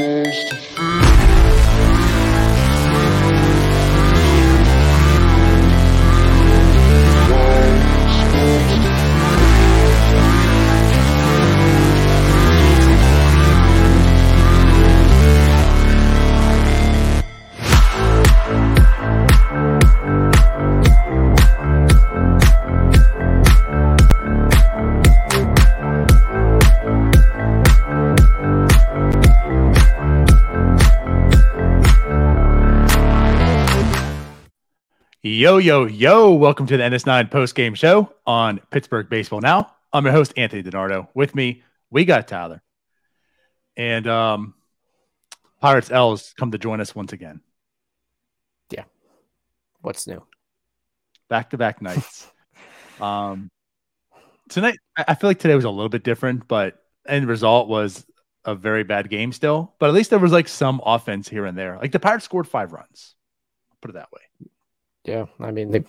close to Yo, yo, yo. Welcome to the NS9 post game show on Pittsburgh Baseball Now. I'm your host, Anthony DiNardo. With me, we got Tyler. And um, Pirates L has come to join us once again. Yeah. What's new? Back to back nights. um, tonight, I feel like today was a little bit different, but end result was a very bad game still. But at least there was like some offense here and there. Like the Pirates scored five runs. I'll put it that way. Yeah, I mean they,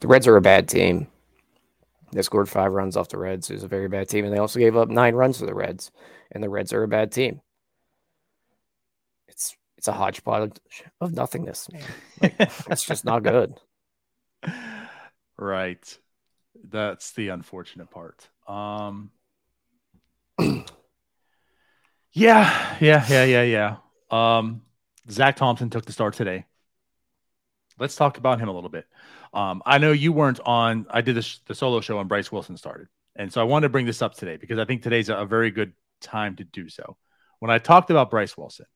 the Reds are a bad team. They scored five runs off the Reds, who's a very bad team, and they also gave up nine runs to the Reds, and the Reds are a bad team. It's it's a hodgepodge of nothingness, man. Like, it's just not good. Right. That's the unfortunate part. Um Yeah, yeah, yeah, yeah, yeah. Um Zach Thompson took the start today let's talk about him a little bit. Um, I know you weren't on. I did this, the solo show when Bryce Wilson started, and so I wanted to bring this up today because I think today's a, a very good time to do so. When I talked about Bryce Wilson,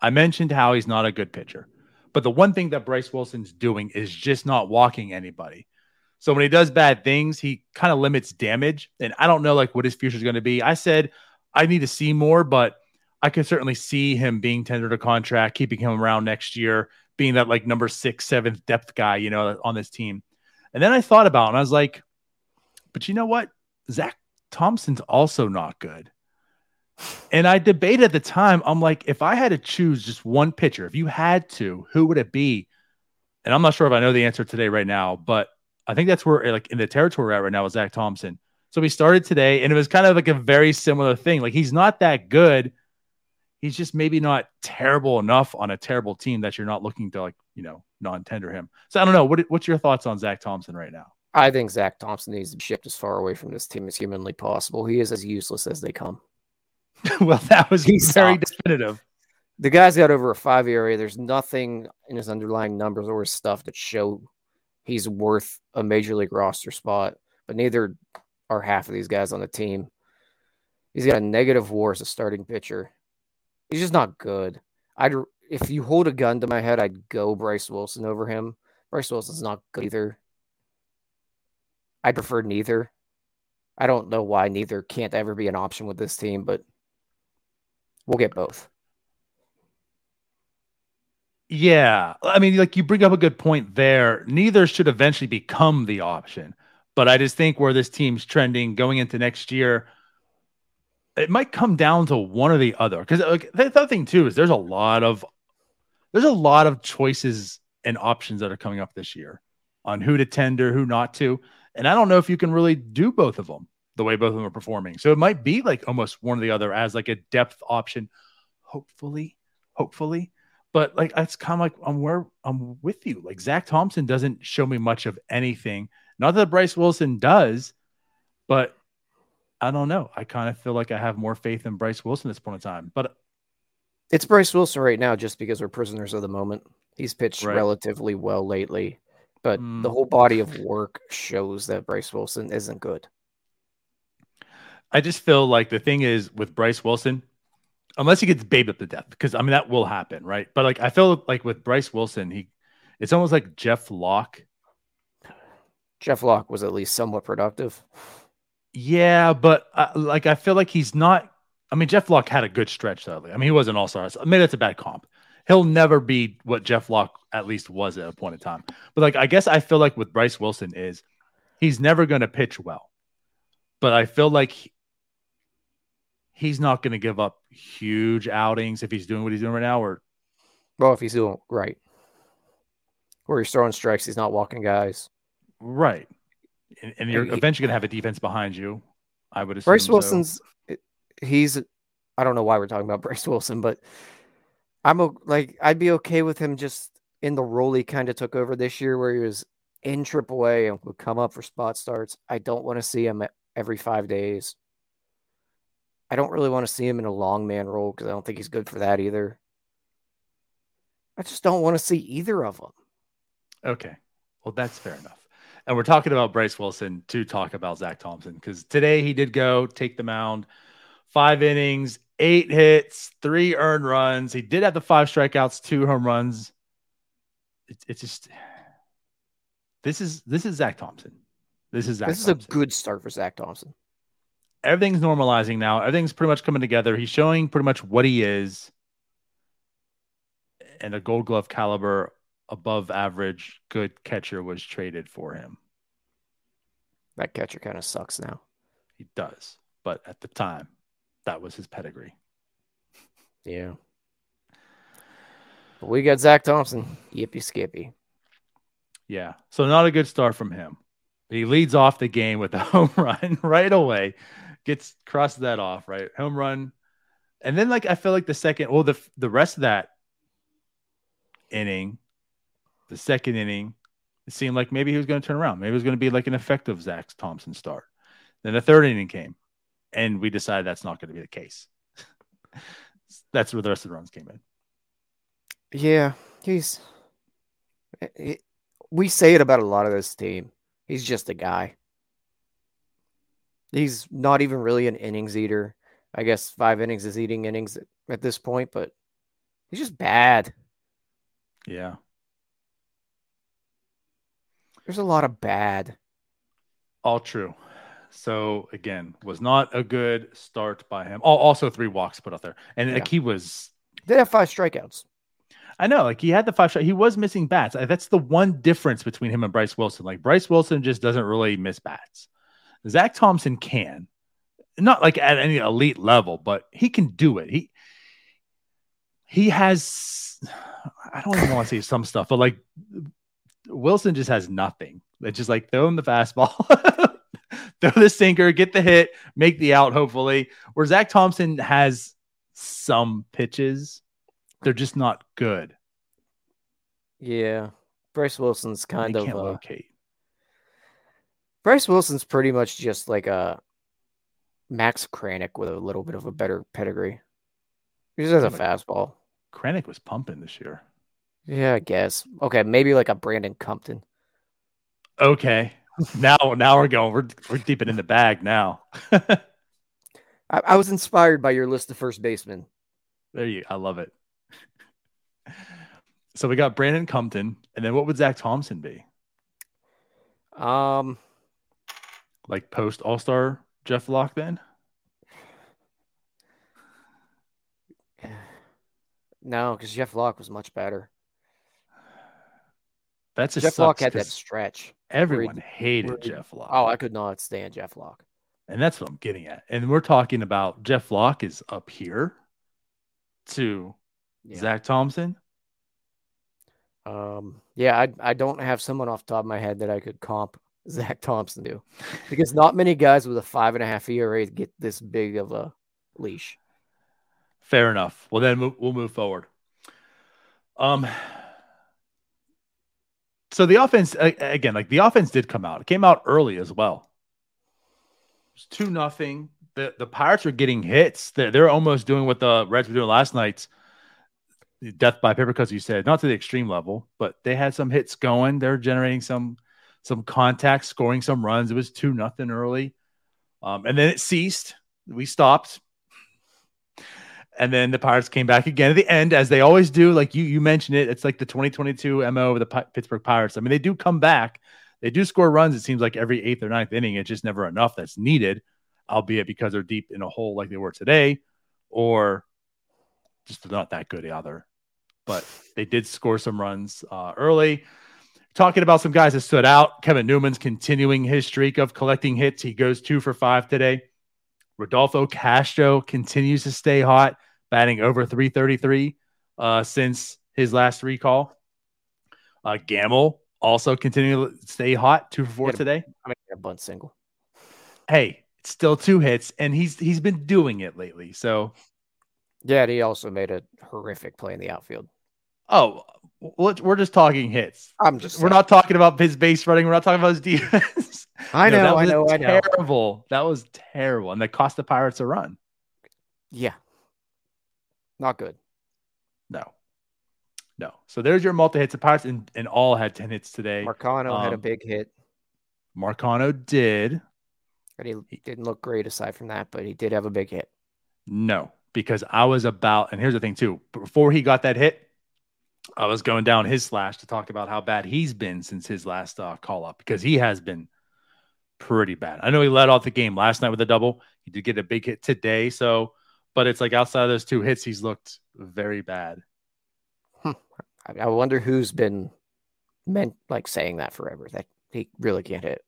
I mentioned how he's not a good pitcher, but the one thing that Bryce Wilson's doing is just not walking anybody. So when he does bad things, he kind of limits damage, and I don't know like what his future is going to be. I said I need to see more, but I can certainly see him being tendered a contract, keeping him around next year being that like number six, seventh depth guy, you know, on this team. And then I thought about it and I was like, but you know what? Zach Thompson's also not good. And I debated at the time, I'm like, if I had to choose just one pitcher, if you had to, who would it be? And I'm not sure if I know the answer today right now, but I think that's where like in the territory we're at right now with Zach Thompson. So we started today and it was kind of like a very similar thing. Like he's not that good, he's just maybe not terrible enough on a terrible team that you're not looking to like you know non-tender him. So I don't know. What, what's your thoughts on Zach Thompson right now? I think Zach Thompson needs to be shipped as far away from this team as humanly possible. He is as useless as they come. well, that was he's very definitive. The guy's got over a five ERA. There's nothing in his underlying numbers or his stuff that show he's worth a major league roster spot. But neither are half of these guys on the team. He's got a negative WAR as a starting pitcher. He's just not good. I'd if you hold a gun to my head, I'd go Bryce Wilson over him. Bryce Wilson's not good either. I prefer neither. I don't know why neither can't ever be an option with this team, but we'll get both. Yeah. I mean, like you bring up a good point there. Neither should eventually become the option. But I just think where this team's trending going into next year, it might come down to one or the other. Because like, the other thing too is there's a lot of there's a lot of choices and options that are coming up this year on who to tender, who not to. And I don't know if you can really do both of them the way both of them are performing. So it might be like almost one or the other as like a depth option, hopefully, hopefully. But like it's kind of like I'm where I'm with you. Like Zach Thompson doesn't show me much of anything. Not that Bryce Wilson does, but I don't know. I kind of feel like I have more faith in Bryce Wilson at this point in time. But it's Bryce Wilson right now just because we're prisoners of the moment. He's pitched right. relatively well lately, but mm. the whole body of work shows that Bryce Wilson isn't good. I just feel like the thing is with Bryce Wilson, unless he gets baby up to death, because I mean that will happen, right? But like I feel like with Bryce Wilson, he it's almost like Jeff Locke. Jeff Locke was at least somewhat productive. Yeah, but uh, like I feel like he's not. I mean, Jeff Locke had a good stretch though. I mean, he was an all star. Maybe that's a bad comp. He'll never be what Jeff Locke at least was at a point in time. But like, I guess I feel like with Bryce Wilson is he's never going to pitch well. But I feel like he, he's not going to give up huge outings if he's doing what he's doing right now. Or well, if he's doing right, where he's throwing strikes, he's not walking guys. Right and, you're eventually going to have a defense behind you. I would assume. Bryce Wilson's so. he's I don't know why we're talking about Bryce Wilson, but I'm like I'd be okay with him just in the role he kind of took over this year, where he was in AAA and would come up for spot starts. I don't want to see him every five days. I don't really want to see him in a long man role because I don't think he's good for that either. I just don't want to see either of them. Okay. Well, that's fair enough. And we're talking about Bryce Wilson to talk about Zach Thompson because today he did go take the mound, five innings, eight hits, three earned runs. He did have the five strikeouts, two home runs. It's, it's just this is this is Zach Thompson. This is Zach. This is a good start for Zach Thompson. Everything's normalizing now. Everything's pretty much coming together. He's showing pretty much what he is, and a Gold Glove caliber, above average, good catcher was traded for him. That catcher kind of sucks now. He does, but at the time, that was his pedigree. Yeah. But we got Zach Thompson. Yippee skippy. Yeah. So not a good start from him. He leads off the game with a home run right away. Gets crosses that off, right? Home run. And then like I feel like the second, well, the the rest of that inning, the second inning, it seemed like maybe he was going to turn around. Maybe it was going to be like an effective Zach Thompson start. Then the third inning came, and we decided that's not going to be the case. that's where the rest of the runs came in. Yeah, he's. He, we say it about a lot of this team. He's just a guy. He's not even really an innings eater. I guess five innings is eating innings at, at this point, but he's just bad. Yeah. There's a lot of bad. All true. So again, was not a good start by him. Oh, Also, three walks put out there, and yeah. like he was. Did have five strikeouts. I know, like he had the five shot. He was missing bats. That's the one difference between him and Bryce Wilson. Like Bryce Wilson just doesn't really miss bats. Zach Thompson can, not like at any elite level, but he can do it. He he has. I don't even want to say some stuff, but like Wilson just has nothing. It's just like throw him the fastball, throw the sinker, get the hit, make the out, hopefully. Where Zach Thompson has some pitches, they're just not good. Yeah. Bryce Wilson's kind of can't uh, locate. Bryce Wilson's pretty much just like a Max Kranick with a little bit of a better pedigree. He just has a fastball. Kranick was pumping this year. Yeah, I guess. Okay, maybe like a Brandon Compton. Okay. now now we're going. We're we're deep in the bag now. I, I was inspired by your list of first basemen. There you I love it. So we got Brandon Compton, and then what would Zach Thompson be? Um like post All Star Jeff Locke then? No, because Jeff Locke was much better. That's Jeff Locke had that stretch. Everyone hated Jeff Locke. Oh, I could not stand Jeff Locke. And that's what I'm getting at. And we're talking about Jeff Locke is up here to yeah. Zach Thompson. Um, yeah, I I don't have someone off the top of my head that I could comp Zach Thompson to, because not many guys with a five and a half ERA get this big of a leash. Fair enough. Well, then we'll move forward. Um, so the offense again, like the offense did come out. It came out early as well. It's two nothing. The the Pirates are getting hits. They're, they're almost doing what the Reds were doing last night. Death by paper, because you said not to the extreme level, but they had some hits going. They're generating some some contact, scoring some runs. It was two nothing early, um, and then it ceased. We stopped. And then the Pirates came back again at the end, as they always do. Like you, you mentioned it. It's like the 2022 MO of the P- Pittsburgh Pirates. I mean, they do come back. They do score runs. It seems like every eighth or ninth inning. It's just never enough that's needed, albeit because they're deep in a hole like they were today, or just not that good either. But they did score some runs uh, early. Talking about some guys that stood out. Kevin Newman's continuing his streak of collecting hits. He goes two for five today. Rodolfo Castro continues to stay hot, batting over 333 uh, since his last recall. Uh, Gamel also continuing to stay hot, two for four a, today. I mean, a bunt single. Hey, it's still two hits, and he's he's been doing it lately. So Yeah, he also made a horrific play in the outfield. Oh, we're just talking hits. I'm just. We're not talking about his base running. We're not talking about his defense. I know. no, I know. I know. Terrible. That was terrible, and that cost the Pirates a run. Yeah. Not good. No. No. So there's your multi hits. The Pirates and, and all had 10 hits today. Marcano um, had a um, big hit. Marcano did. But he didn't look great aside from that, but he did have a big hit. No, because I was about, and here's the thing too. Before he got that hit, I was going down his slash to talk about how bad he's been since his last uh, call up because he has been pretty bad. I know he led off the game last night with a double. He did get a big hit today. So, but it's like outside of those two hits, he's looked very bad. Hmm. I wonder who's been meant like saying that forever that he really can't hit.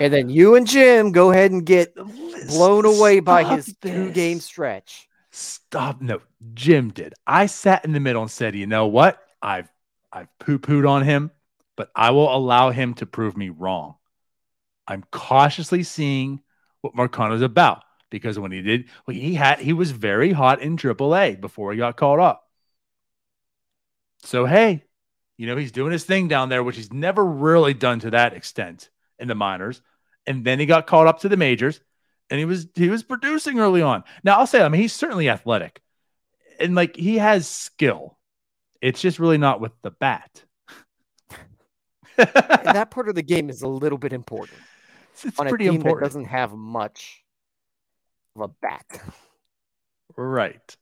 And then you and Jim go ahead and get blown away by his two game stretch. Stop. No, Jim did. I sat in the middle and said, you know what? I've I've poo-pooed on him, but I will allow him to prove me wrong. I'm cautiously seeing what Marcano's about because when he did, well, he had he was very hot in AAA before he got called up. So hey, you know he's doing his thing down there, which he's never really done to that extent in the minors, and then he got called up to the majors, and he was he was producing early on. Now I'll say, I mean, he's certainly athletic, and like he has skill. It's just really not with the bat. that part of the game is a little bit important. It's, it's on a pretty team important. that doesn't have much of a bat. Right.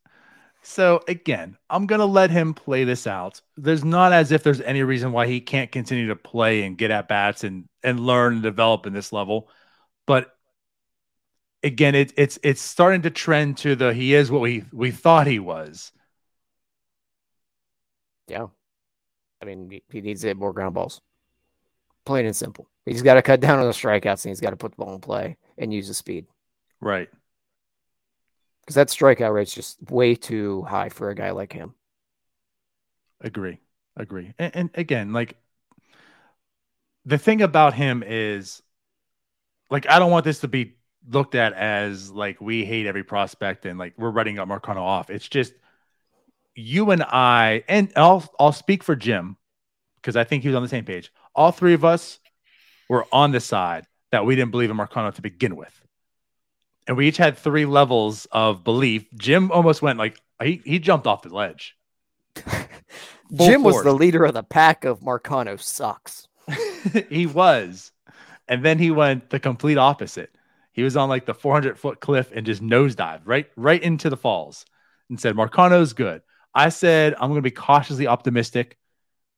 So again, I'm gonna let him play this out. There's not as if there's any reason why he can't continue to play and get at bats and and learn and develop in this level. But again, it's it's it's starting to trend to the he is what we we thought he was. Yeah, I mean he needs to hit more ground balls. Plain and simple. He's got to cut down on the strikeouts and he's got to put the ball in play and use the speed. Right because that strikeout rate's just way too high for a guy like him. Agree, agree. And, and, again, like the thing about him is, like, I don't want this to be looked at as like we hate every prospect and like we're writing up Marcano off. It's just you and I, and I'll I'll speak for Jim because I think he was on the same page. All three of us were on the side that we didn't believe in Marcano to begin with and we each had three levels of belief. Jim almost went like he he jumped off the ledge. Jim force. was the leader of the pack of Marcano sucks. he was. And then he went the complete opposite. He was on like the 400 foot cliff and just nosedived right right into the falls and said Marcano's good. I said I'm going to be cautiously optimistic.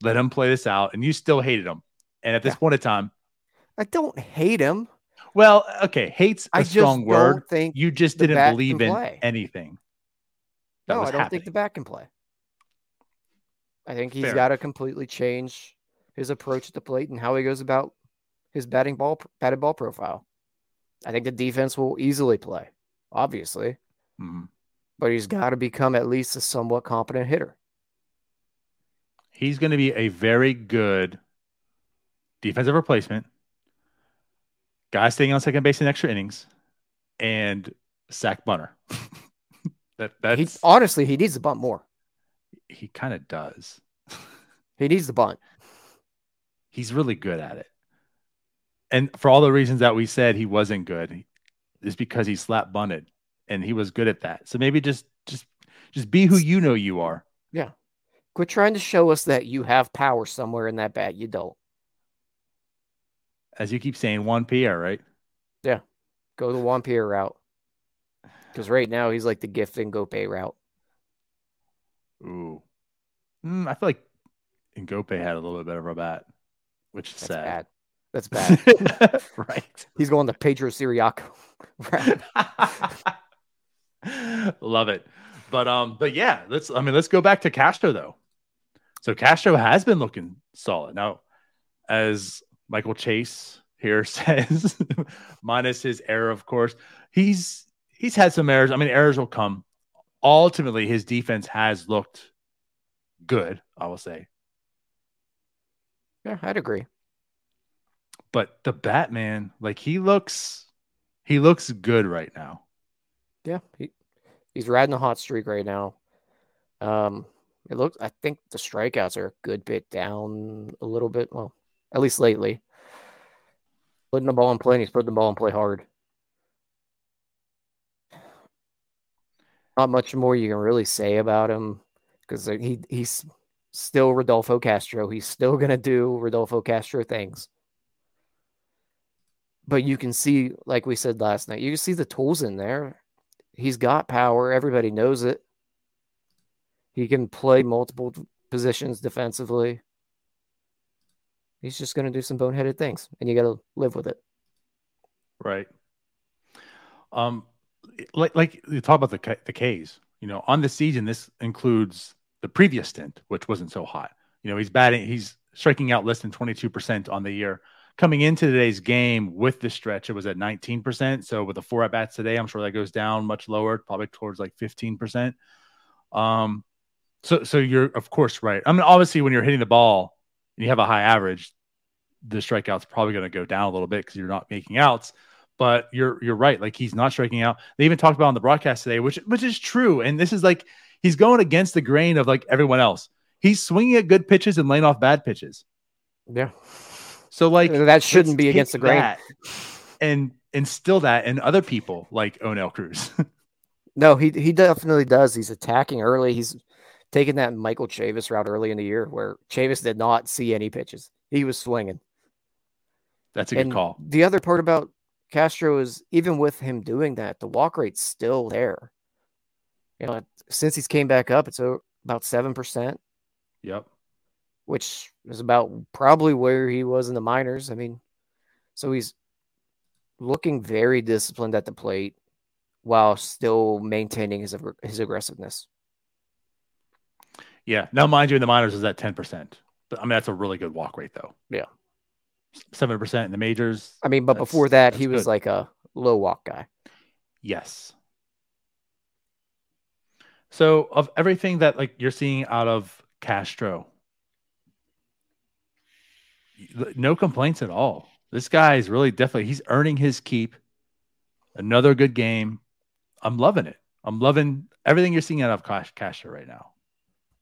Let him play this out and you still hated him. And at this yeah. point in time, I don't hate him. Well, okay, hate's a I strong word. Think you just didn't believe in play. anything. No, I don't happening. think the bat can play. I think he's got to completely change his approach at the plate and how he goes about his batting ball batted ball profile. I think the defense will easily play, obviously, mm-hmm. but he's got to become at least a somewhat competent hitter. He's going to be a very good defensive replacement guy staying on second base in extra innings, and sack bunter. that that's he, honestly he needs to bunt more. He kind of does. he needs the bunt. He's really good at it. And for all the reasons that we said he wasn't good, is because he slap bunted and he was good at that. So maybe just just just be who you know you are. Yeah. Quit trying to show us that you have power somewhere in that bat. You don't as you keep saying, Juan Pierre, right? Yeah, go the Juan Pierre route. Because right now he's like the Gift Ngoepe route. Ooh, mm, I feel like Ngoepe had a little bit better of a bat, which is That's sad. Bad. That's bad. right. He's going to Pedro Ciriaco. Love it. But um, but yeah, let's I mean let's go back to Castro though. So Castro has been looking solid. Now, as Michael Chase here says, minus his error, of course. He's he's had some errors. I mean, errors will come. Ultimately, his defense has looked good, I will say. Yeah, I'd agree. But the Batman, like he looks he looks good right now. Yeah, he He's riding a hot streak right now. Um, it looks. I think the strikeouts are a good bit down a little bit. Well, at least lately. Putting the ball in play, he's putting the ball in play hard. Not much more you can really say about him because he he's still Rodolfo Castro. He's still gonna do Rodolfo Castro things. But you can see, like we said last night, you can see the tools in there. He's got power. Everybody knows it. He can play multiple positions defensively. He's just going to do some boneheaded things, and you got to live with it. Right. Um, like like you talk about the the K's. You know, on the season, this includes the previous stint, which wasn't so hot. You know, he's batting, he's striking out less than twenty two percent on the year. Coming into today's game with the stretch, it was at nineteen percent. So with the four at bats today, I'm sure that goes down much lower, probably towards like fifteen percent. Um, so, so you're of course right. I mean, obviously, when you're hitting the ball and you have a high average, the strikeouts probably going to go down a little bit because you're not making outs. But you're you're right. Like he's not striking out. They even talked about on the broadcast today, which which is true. And this is like he's going against the grain of like everyone else. He's swinging at good pitches and laying off bad pitches. Yeah. So like that shouldn't be against the grain. And instill that in other people like Oneil Cruz. no, he he definitely does. He's attacking early. He's taking that Michael Chavis route early in the year where Chavis did not see any pitches. He was swinging. That's a and good call. The other part about Castro is even with him doing that, the walk rate's still there. You know, since he's came back up, it's about seven percent. Yep. Which is about probably where he was in the minors. I mean, so he's looking very disciplined at the plate while still maintaining his his aggressiveness. Yeah. Now, mind you, in the minors is at 10%. But I mean, that's a really good walk rate, though. Yeah. 7% in the majors. I mean, but before that, he was good. like a low walk guy. Yes. So, of everything that like you're seeing out of Castro, no complaints at all. This guy is really definitely he's earning his keep. Another good game. I'm loving it. I'm loving everything you're seeing out of Castro right now.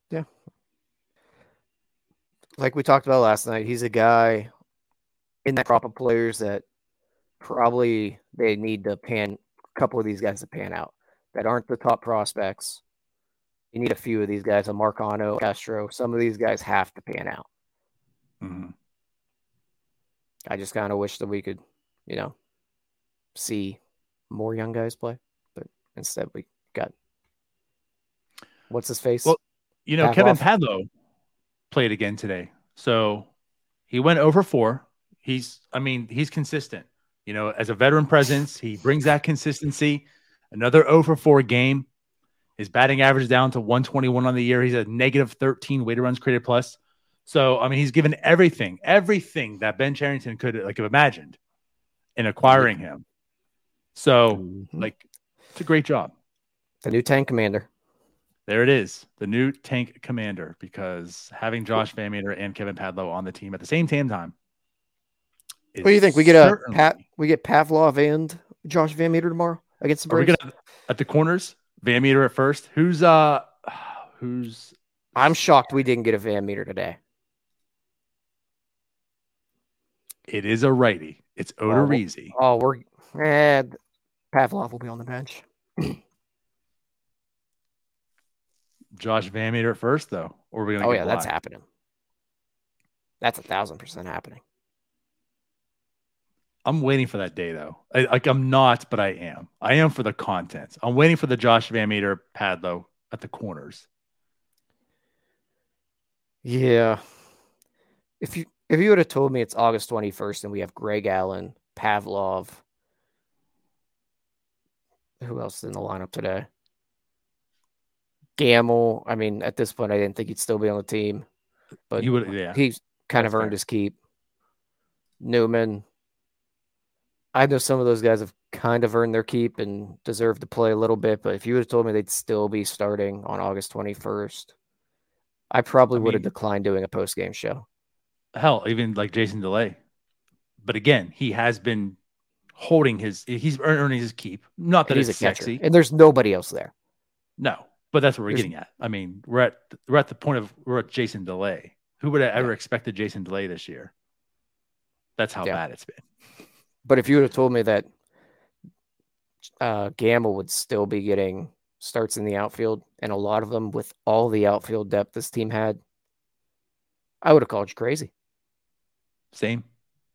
Yeah. Like we talked about last night, he's a guy in that crop of players that probably they need to pan a couple of these guys to pan out that aren't the top prospects. You need a few of these guys, a Marcano, Castro. Some of these guys have to pan out. Mm-hmm. I just kind of wish that we could, you know, see more young guys play, but instead we got what's his face? Well, you know, Kevin Padlo played again today. So he went over four. He's, I mean, he's consistent. You know, as a veteran presence, he brings that consistency. Another oh over four game. His batting average down to 121 on the year. He's a negative 13 weighted runs created plus. So, I mean, he's given everything, everything that Ben Cherington could like have imagined in acquiring him. So, mm-hmm. like, it's a great job. The new tank commander. There it is, the new tank commander. Because having Josh VanMeter and Kevin Padlo on the team at the same time. What do you think? We get a Pat, we get Padlo and Josh VanMeter tomorrow against the Braves. Gonna, at the corners, VanMeter at first. Who's uh, who's? I'm shocked we didn't get a VanMeter today. It is a righty. It's Odorizzi. Oh, oh, we're eh, Padlo will be on the bench. Josh VanMeter at first, though, or are we gonna? Oh yeah, that's happening. That's a thousand percent happening. I'm waiting for that day, though. I, like I'm not, but I am. I am for the content. I'm waiting for the Josh VanMeter Padlo at the corners. Yeah. If you if you would have told me it's August 21st and we have Greg Allen, Padlo, who else is in the lineup today? Gamel. I mean, at this point, I didn't think he'd still be on the team, but you would, yeah. He's kind That's of earned fair. his keep. Newman. I know some of those guys have kind of earned their keep and deserve to play a little bit, but if you would have told me they'd still be starting on August 21st, I probably I would have declined doing a post game show. Hell, even like Jason Delay. But again, he has been holding his, he's earning his keep. Not that he's a sexy. Catcher. And there's nobody else there. No, but that's what we're There's- getting at. I mean, we're at we're at the point of we're at Jason Delay. Who would have ever expected Jason Delay this year? That's how Yeah. bad it's been. But if you would have told me that uh, Gamel would still be getting starts in the outfield, and a lot of them with all the outfield depth this team had, I would have called you crazy. Same.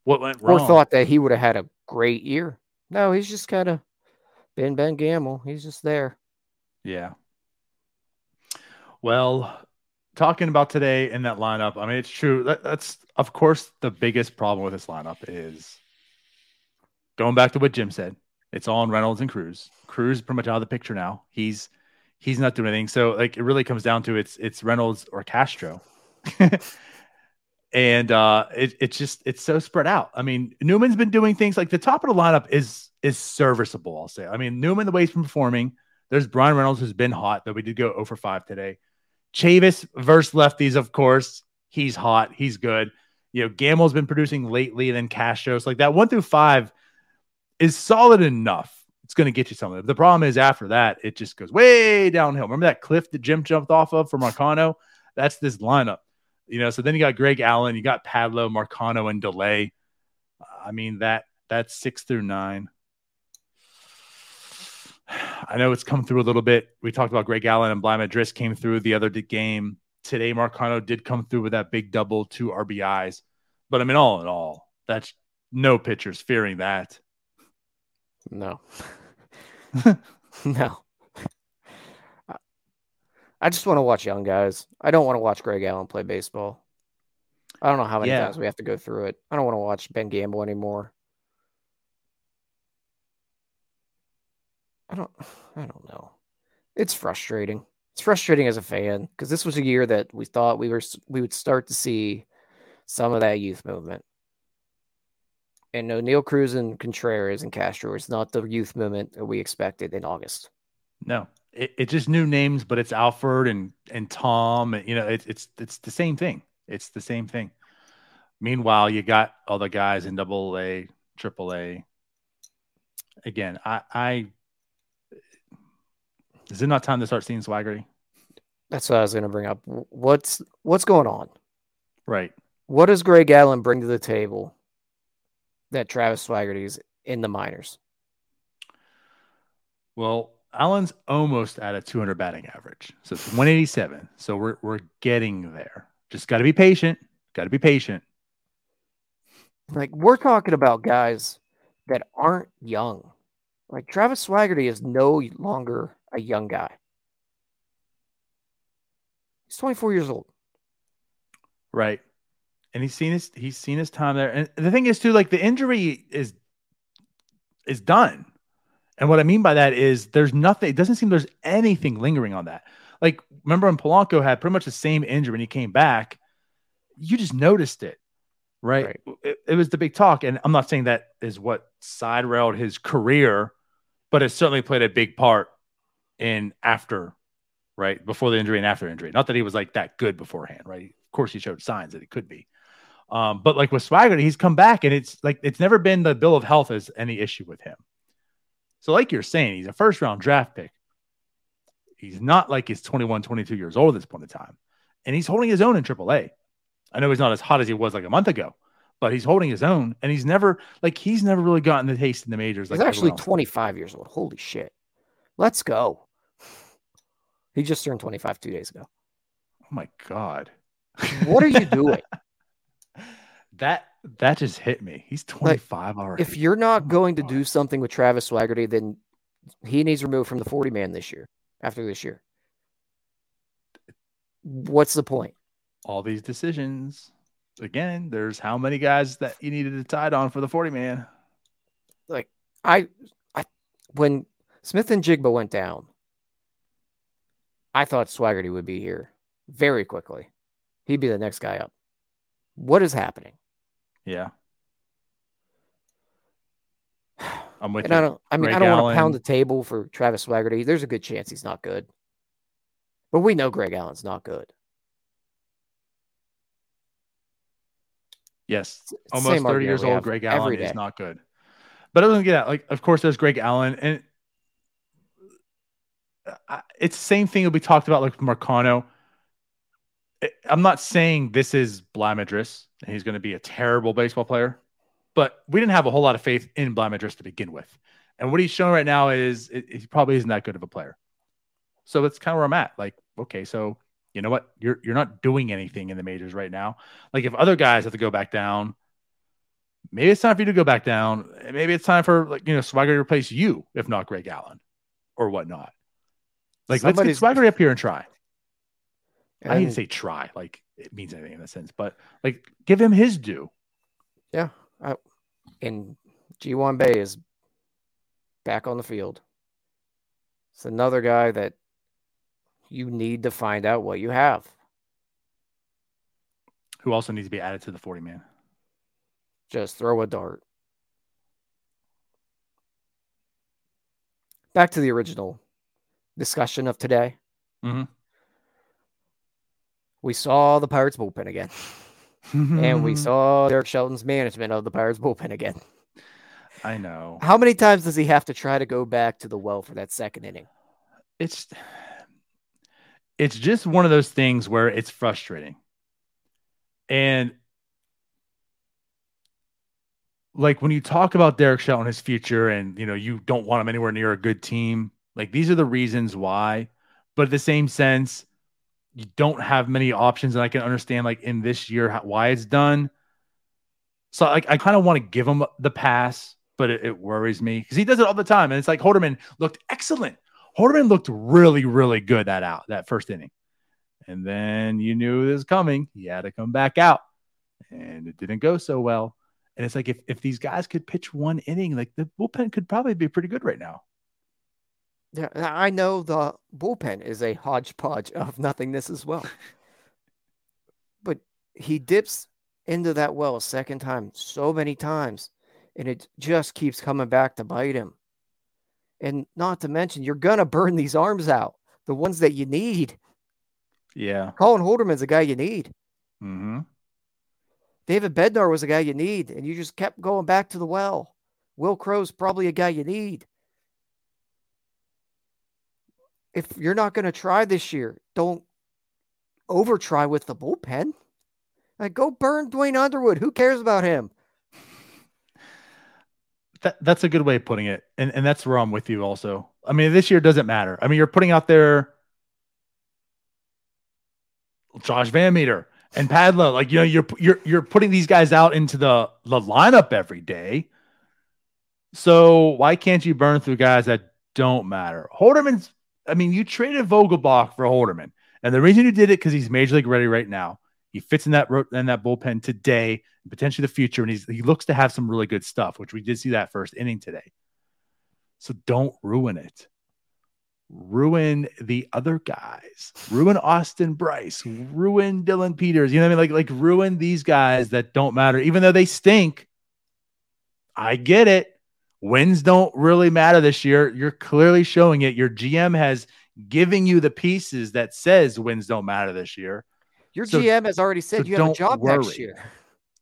What went wrong? Or thought that he would have had a great year. No, he's just kind of been Ben Gamel. He's just there. Yeah. Well, talking about today in that lineup, I mean, it's true. That, that's of course the biggest problem with this lineup is going back to what Jim said. It's all on Reynolds and Cruz. Cruz pretty much out of the picture now. He's he's not doing anything. So like it really comes down to it's it's Reynolds or Castro. and uh it, it's just it's so spread out. I mean, Newman's been doing things like the top of the lineup is is serviceable, I'll say. I mean, Newman, the way he's been performing, there's Bryan Reynolds who's been hot, though we did go 0 for 5 today. Chavis versus lefties, of course. He's hot. He's good. You know, Gamel's been producing lately, and then Castro's like that one through five is solid enough. It's going to get you something. The problem is after that, it just goes way downhill. Remember that cliff that Jim jumped off of for Marcano? That's this lineup. You know, so then you got Greg Allen, you got Padlo, Marcano, and Delay. I mean, that that's six through nine. I know it's come through a little bit. We talked about Greg Allen and Bligh Madris came through the other game. Today, Marcano did come through with that big double, two RBIs. But I mean, all in all, that's no pitchers fearing that. No. no. I- just want to watch young guys. I don't want to watch Greg Allen play baseball. I don't know how many Yeah. times we have to go through it. I don't want to watch Ben Gamel anymore. I don't I don't know. It's frustrating. It's frustrating as a fan because this was a year that we thought we were we would start to see some of that youth movement. And no, Neil Cruz and Contreras and Castro is not the youth movement that we expected in August. No, it, it's just new names, but it's Alfred and and Tom. and, You know, it, it's it's the same thing. It's the same thing. Meanwhile, you got all the guys in Double A, Triple A. Again, I, I is it not time to start seeing Swaggerty? That's what I was going to bring up. What's what's going on? Right. What does Greg Allen bring to the table that Travis Swaggerty is in the minors? Well, Allen's almost at a 200 batting average, so it's 187. So we're we're getting there. Just got to be patient. Got to be patient. Like we're talking about guys that aren't young. Like Travis Swaggerty is no longer a young guy. He's 24 years old. Right. And he's seen his he's seen his time there. And the thing is too, like the injury is is done. And what I mean by that is there's nothing, it doesn't seem there's anything lingering on that. Like, remember when Polanco had pretty much the same injury when he came back, you just noticed it. Right. Right. It, it was the big talk. And I'm not saying that is what side railed his career, but it certainly played a big part in after, right? Before the injury and after injury. Not that he was like that good beforehand, right? Of course, he showed signs that it could be. Um, but like with Swagger, he's come back and it's like it's never been the bill of health as any issue with him. So, like you're saying, he's a first round draft pick. He's not like he's 21, 22 years old at this point in time. And he's holding his own in AAA. I know he's not as hot as he was like a month ago, but he's holding his own. And he's never like he's never really gotten the taste in the majors. He's like actually 25 years old. Holy shit. Let's go. He just turned 25 two days ago. Oh my god. What are you doing? that that just hit me. He's 25 already. if you're not going to do something with Travis Swaggerty, then he needs removed from the 40 man this year, after this year. What's the point? all these decisions. Again, there's how many guys that you needed to tie on for the 40 man. Like I, I when Smith-Njigba went down, I thought Swaggerty would be here very quickly. He'd be the next guy up. What is happening? Yeah. I'm with And I you. don't I mean I don't want to pound the table for Travis Swaggerty. There's a good chance he's not good. But we know Greg Allen's not good. Yes. It's Almost same 30 years old. Greg Allen is not good. But other than that, like, of course, there's Greg Allen. And uh, it's the same thing that we talked about like Marcano. I'm not saying this is Bligh Madris and he's going to be a terrible baseball player, but we didn't have a whole lot of faith in Bligh Madris to begin with. And what he's showing right now is it, he probably isn't that good of a player. So that's kind of where I'm at. Like, okay, so you know what? You're you're not doing anything in the majors right now. Like if other guys have to go back down, maybe it's time for you to go back down. Maybe it's time for like you know Swagger to replace you, if not Greg Allen or whatnot. Like Somebody's... let's get Swagger up here and try. And... I to say try, like it means anything in that sense, but like give him his due. Yeah, I, and Ji-hwan Bae is back on the field. It's another guy that you need to find out what you have. Who also needs to be added to the 40 man? Just throw a dart. Back to the original discussion of today. Mm-hmm. We saw the Pirates bullpen again. and we saw Derek Shelton's management of the Pirates bullpen again. I know. How many times does he have to try to go back to the well for that second inning? It's it's just one of those things where it's frustrating. And like when you talk about Derek Shelton, his future, and you know, you don't want him anywhere near a good team, like these are the reasons why. But at the same sense, you don't have many options, and I can understand like in this year how, why it's done. So like I kind of want to give him the pass, but it, it worries me because he does it all the time, and it's like Holderman looked excellent Holderman looked really, really good that out that first inning. And then you knew it was coming. He had to come back out. And it didn't go so well. And it's like if, if these guys could pitch one inning, like the bullpen could probably be pretty good right now. Yeah, I know the bullpen is a hodgepodge of nothingness as well. but he dips into that well a second time so many times, and it just keeps coming back to bite him. And not to mention, you're going to burn these arms out, the ones that you need. Yeah. Colin Holderman's a guy you need. Mm-hmm. David Bednar was a guy you need, and you just kept going back to the well. Wil Crowe's probably a guy you need. If you're not going to try this year, don't over try with the bullpen. Like, go burn Duane Underwood. Who cares about him? that, that's a good way of putting it. And, and that's where I'm with you also. I mean, this year doesn't matter. I mean, you're putting out there Josh VanMeter and Padlo. Like, you know, you're you're you're putting these guys out into the, the lineup every day. So why can't you burn through guys that don't matter? Holderman's, I mean, you traded Vogelbach for Holderman. And the reason you did it because he's major league ready right now. He fits in that in that bullpen today, potentially the future, and he's he looks to have some really good stuff, which we did see that first inning today. So don't ruin it. Ruin the other guys. Ruin Austin Brice. Ruin Dylan Peters. You know what I mean? Like like ruin these guys that don't matter, even though they stink. I get it. Wins don't really matter this year. You're clearly showing it. Your GM has giving you the pieces that says wins don't matter this year. Your so, GM has already said so you have a job worry. next year.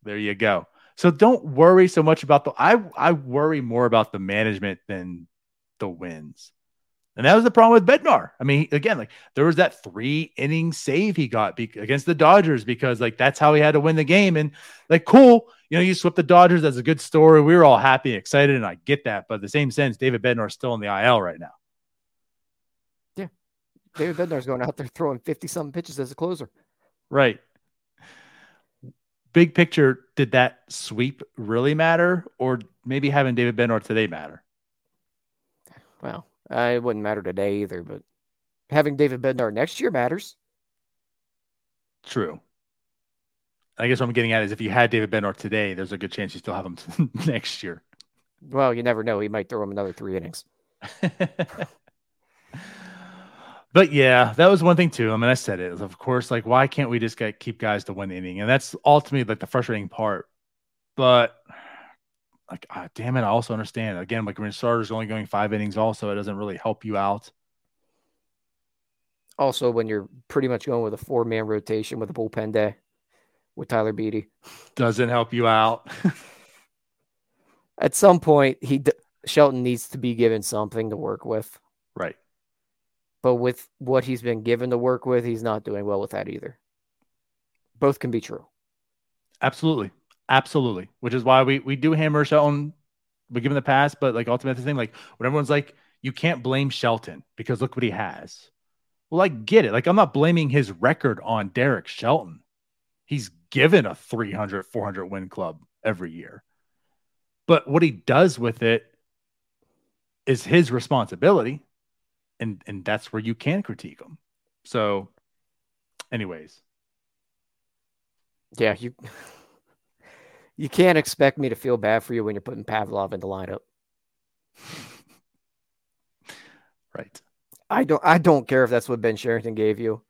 There you go. So don't worry so much about the I I worry more about the management than the wins. And that was the problem with Bednar. I mean, again, like there was that three inning save he got be- against the Dodgers because like that's how he had to win the game. And like, cool, you know, you swept the Dodgers. That's a good story. We were all happy, and excited, and I get that. But the same sense, David Bednar is still in the IL right now. Yeah, David Bednar's going out there throwing fifty something pitches as a closer. Right. Big picture, did that sweep really matter, or maybe having David Bednar today matter? Well, uh, it wouldn't matter today either, but having David Bednar next year matters. True. I guess what I'm getting at is if you had David Bednar today, there's a good chance you still have him next year. Well, you never know. He might throw him another three innings. but yeah, that was one thing too. I mean, I said it. Of course, like why can't we just get keep guys to one inning? And that's ultimately like the frustrating part. But like, ah, damn it, I also understand. Again, like when starters only going five innings, also it doesn't really help you out. Also, when you're pretty much going with a four man rotation with a bullpen day with Tyler Beede. doesn't help you out. At some point, he Shelton needs to be given something to work with. Right. But with what he's been given to work with, he's not doing well with that either. Both can be true. Absolutely. Absolutely. Which is why we we do hammer Shelton, we give him the pass, but like ultimately the thing, like when everyone's like, you can't blame Shelton because look what he has. Well, I get it. Like I'm not blaming his record on Derek Shelton. He's given a 300, 400 win club every year. But what he does with it is his responsibility. And and that's where you can critique him. So anyways. Yeah, you you can't expect me to feel bad for you when you're putting Padlo in the lineup. right. I don't I don't care if that's what Ben Cherington gave you.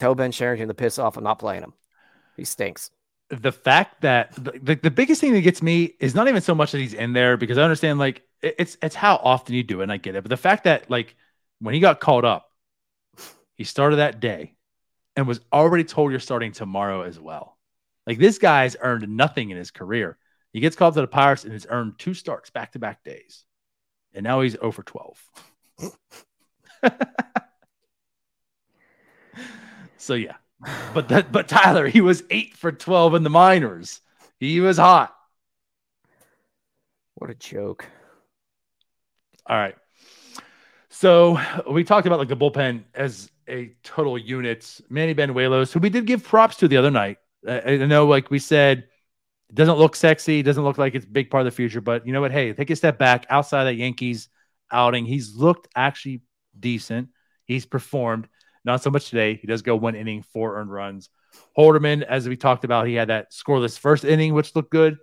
Tell Ben Cherington to piss off. I'm not playing him. He stinks. The fact that the, the biggest thing that gets me is not even so much that he's in there because I understand like it's it's how often you do it and I get it. But the fact that like when he got called up, he started that day and was already told you're starting tomorrow as well. Like this guy's earned nothing in his career. He gets called to the Pirates and has earned two starts back to back days. And now he's oh over 12. so yeah. But that but Tyler, he was 8 for 12 in the minors. He was hot. What a joke. All right. So we talked about like the bullpen as a total unit. Manny Bañuelos, who we did give props to the other night, I know, like we said, it doesn't look sexy. It doesn't look like it's a big part of the future. But you know what? Hey, take a step back outside that Yankees outing. He's looked actually decent. He's performed. Not so much today. He does go one inning, four earned runs. Holderman, as we talked about, he had that scoreless first inning, which looked good.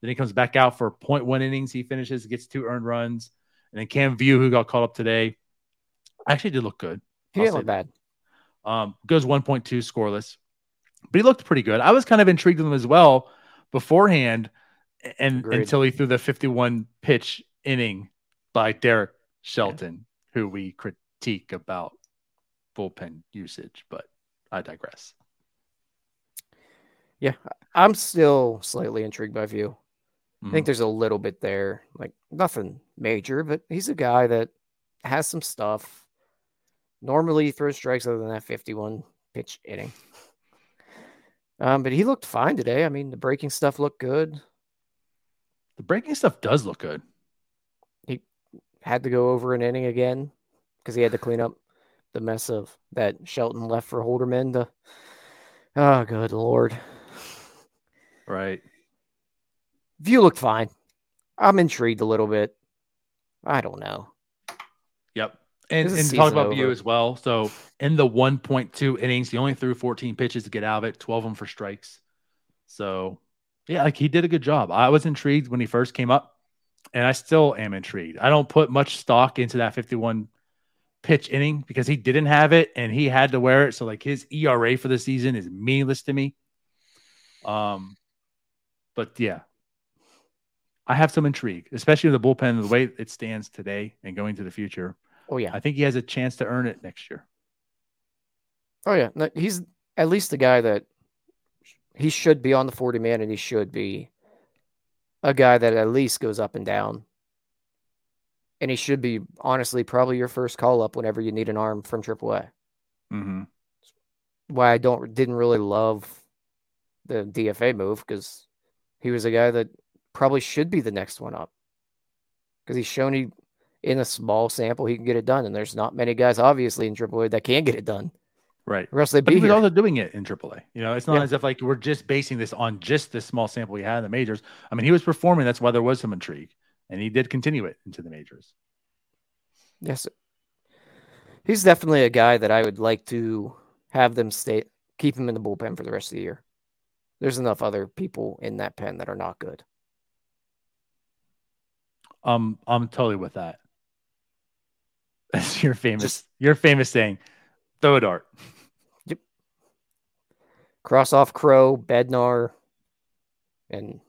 Then he comes back out for 0.1 innings. He finishes, gets two earned runs. And then Cam Vieaux, who got called up today, actually did look good. He didn't look bad. Um, goes 1.2 scoreless but he looked pretty good. I was kind of intrigued with him as well beforehand, and Agreed. until he threw the 51 pitch inning by Derek Shelton, yeah. who we critique about bullpen usage, but I digress. Yeah, I'm still slightly intrigued by Vieaux. Mm-hmm. I think mm-hmm. there's a little bit there, like nothing major, but he's a guy that has some stuff. Normally, he throws strikes other than that 51 pitch inning. Um, but he looked fine today. I mean, the breaking stuff looked good. The breaking stuff does look good. He had to go over an inning again because he had to clean up the mess of that Shelton left for Holderman to. Oh, good lord. Right. Vieaux looked fine. I'm intrigued a little bit. I don't know. Yep. And, and talk about Vieaux as well. So in the 1.2 innings, he only threw 14 pitches to get out of it, 12 of them for strikes. So yeah, like he did a good job. I was intrigued when he first came up, and I still am intrigued. I don't put much stock into that 51 pitch inning because he didn't have it and he had to wear it. So like his ERA for the season is meaningless to me. Um, but yeah, I have some intrigue, especially in the bullpen, the way it stands today and going to the future. Oh yeah, I think he has a chance to earn it next year. Oh yeah, no, he's at least the guy that he should be on the forty man, and he should be a guy that at least goes up and down. And he should be honestly probably your first call up whenever you need an arm from AAA. Mm-hmm. Why I don't didn't really love the DFA move because he was a guy that probably should be the next one up because he's shown he in a small sample, he can get it done. And there's not many guys, obviously, in AAA that can get it done. Right. Or else they'd but be he was also doing it in AAA. You know, it's not yeah. as if like we're just basing this on just this small sample we had in the majors. I mean, he was performing. That's why there was some intrigue, and he did continue it into the majors. Yes, he's definitely a guy that I would like to have them stay, keep him in the bullpen for the rest of the year. There's enough other people in that pen that are not good. Um, I'm totally with that. That's your famous Just, your famous saying. Throw a dart. Yep. Cross off Crowe, Bednar, and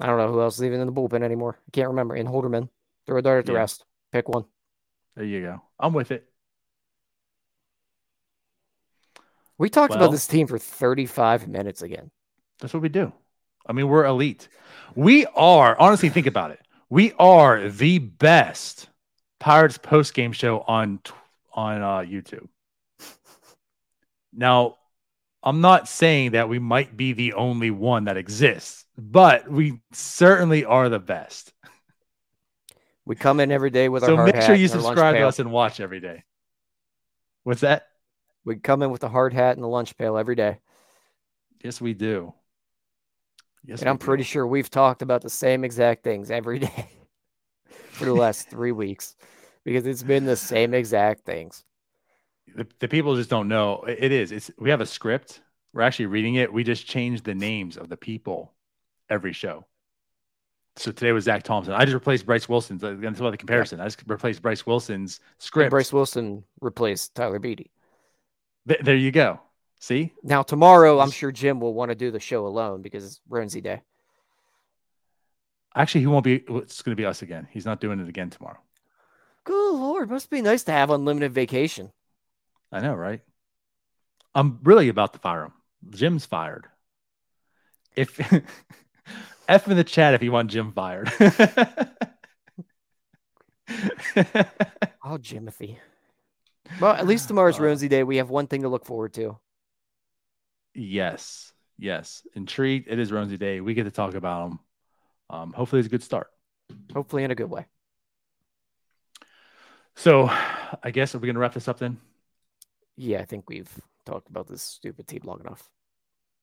I don't know who else is even in the bullpen anymore. I can't remember. And Holderman. Throw a dart at the yeah. rest. Pick one. There you go. I'm with it. We talked well, about this team for 35 minutes again. That's what we do. I mean, we're elite. We are, honestly, think about it. We are the best Pirates post game show on on uh, YouTube. Now, I'm not saying that we might be the only one that exists, but we certainly are the best. We come in every day with so our hard make sure you and our lunch subscribe to us and watch every day. What's that? We come in with a hard hat and a lunch pail every day. Yes, we do. Yes, and I'm pretty sure we've talked about the same exact things every day for the last three weeks because it's been the same exact things. the, the people just don't know. It- it is. It's we have a script. We're actually reading it. We just change the names of the people every show. So today was Zach Thompson. I just replaced Bryce Wilson's. That's about the comparison. I just replaced Bryce Wilson's And script. Bryce Wilson replaced Tyler Beede. Th- there you go. See, Now tomorrow, I'm sure Jim will want to do the show alone because it's Roansy Day. actually, he won't be. It's going to be us again. He's not doing it again tomorrow. Good lord, must be nice to have unlimited vacation. I know, right? I'm really about to fire him. Jim's fired. If F in the chat if you want Jim fired. Oh, Jimothy. Well, at least tomorrow's Uh, Roansy Day. We have one thing to look forward to. yes, yes. Intrigued. It is Roansy Day. We get to talk about them. Um, hopefully, it's a good start. Hopefully, in a good way. So, I guess are we gonna wrap this up then? Yeah, I think we've talked about this stupid team long enough.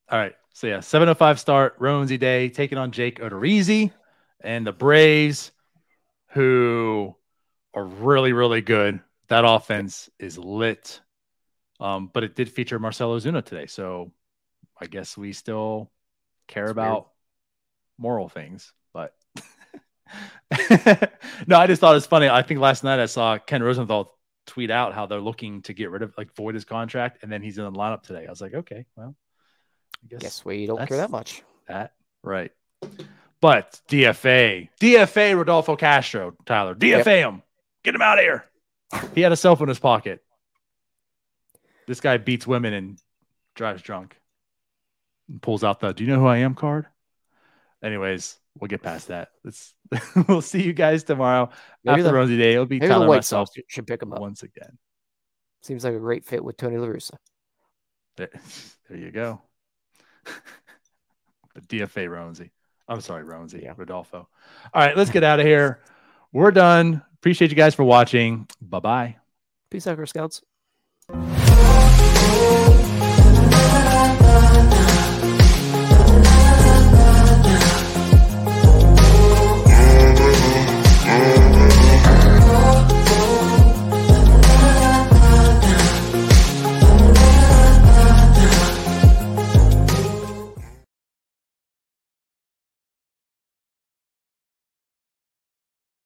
All right. So yeah, 705 start, Roansy Day, taking on Jake Odorizzi and the Braves, who are really, really good. That offense is lit. Um, but it did feature Marcell Ozuna today. So I guess we still care That's weird. about moral things. But no, I just thought it's funny. I think last night I saw Ken Rosenthal tweet out how they're looking to get rid of like void his contract, and then he's in the lineup today. I was like, okay, well, I guess Guess we don't care that much. that right. But DFA, DFA Rodolfo Castro, Tyler, DFA him, get him out of here. He had a cell phone in his pocket. This guy beats women and drives drunk. And pulls out the "Do you know who I am?" card. Anyways, we'll get past that. Let's we'll see you guys tomorrow Maybe after the, Rosie Day. It'll be Tyler the White myself Sox should pick him up. once again. Seems like a great fit with Tony La Russa. There, there you go. The DFA Roansy. I'm sorry, Roansy, Yeah. Rodolfo. All right, let's get out of here. We're done. Appreciate you guys for watching. Bye bye. Peace out, Girl Scouts.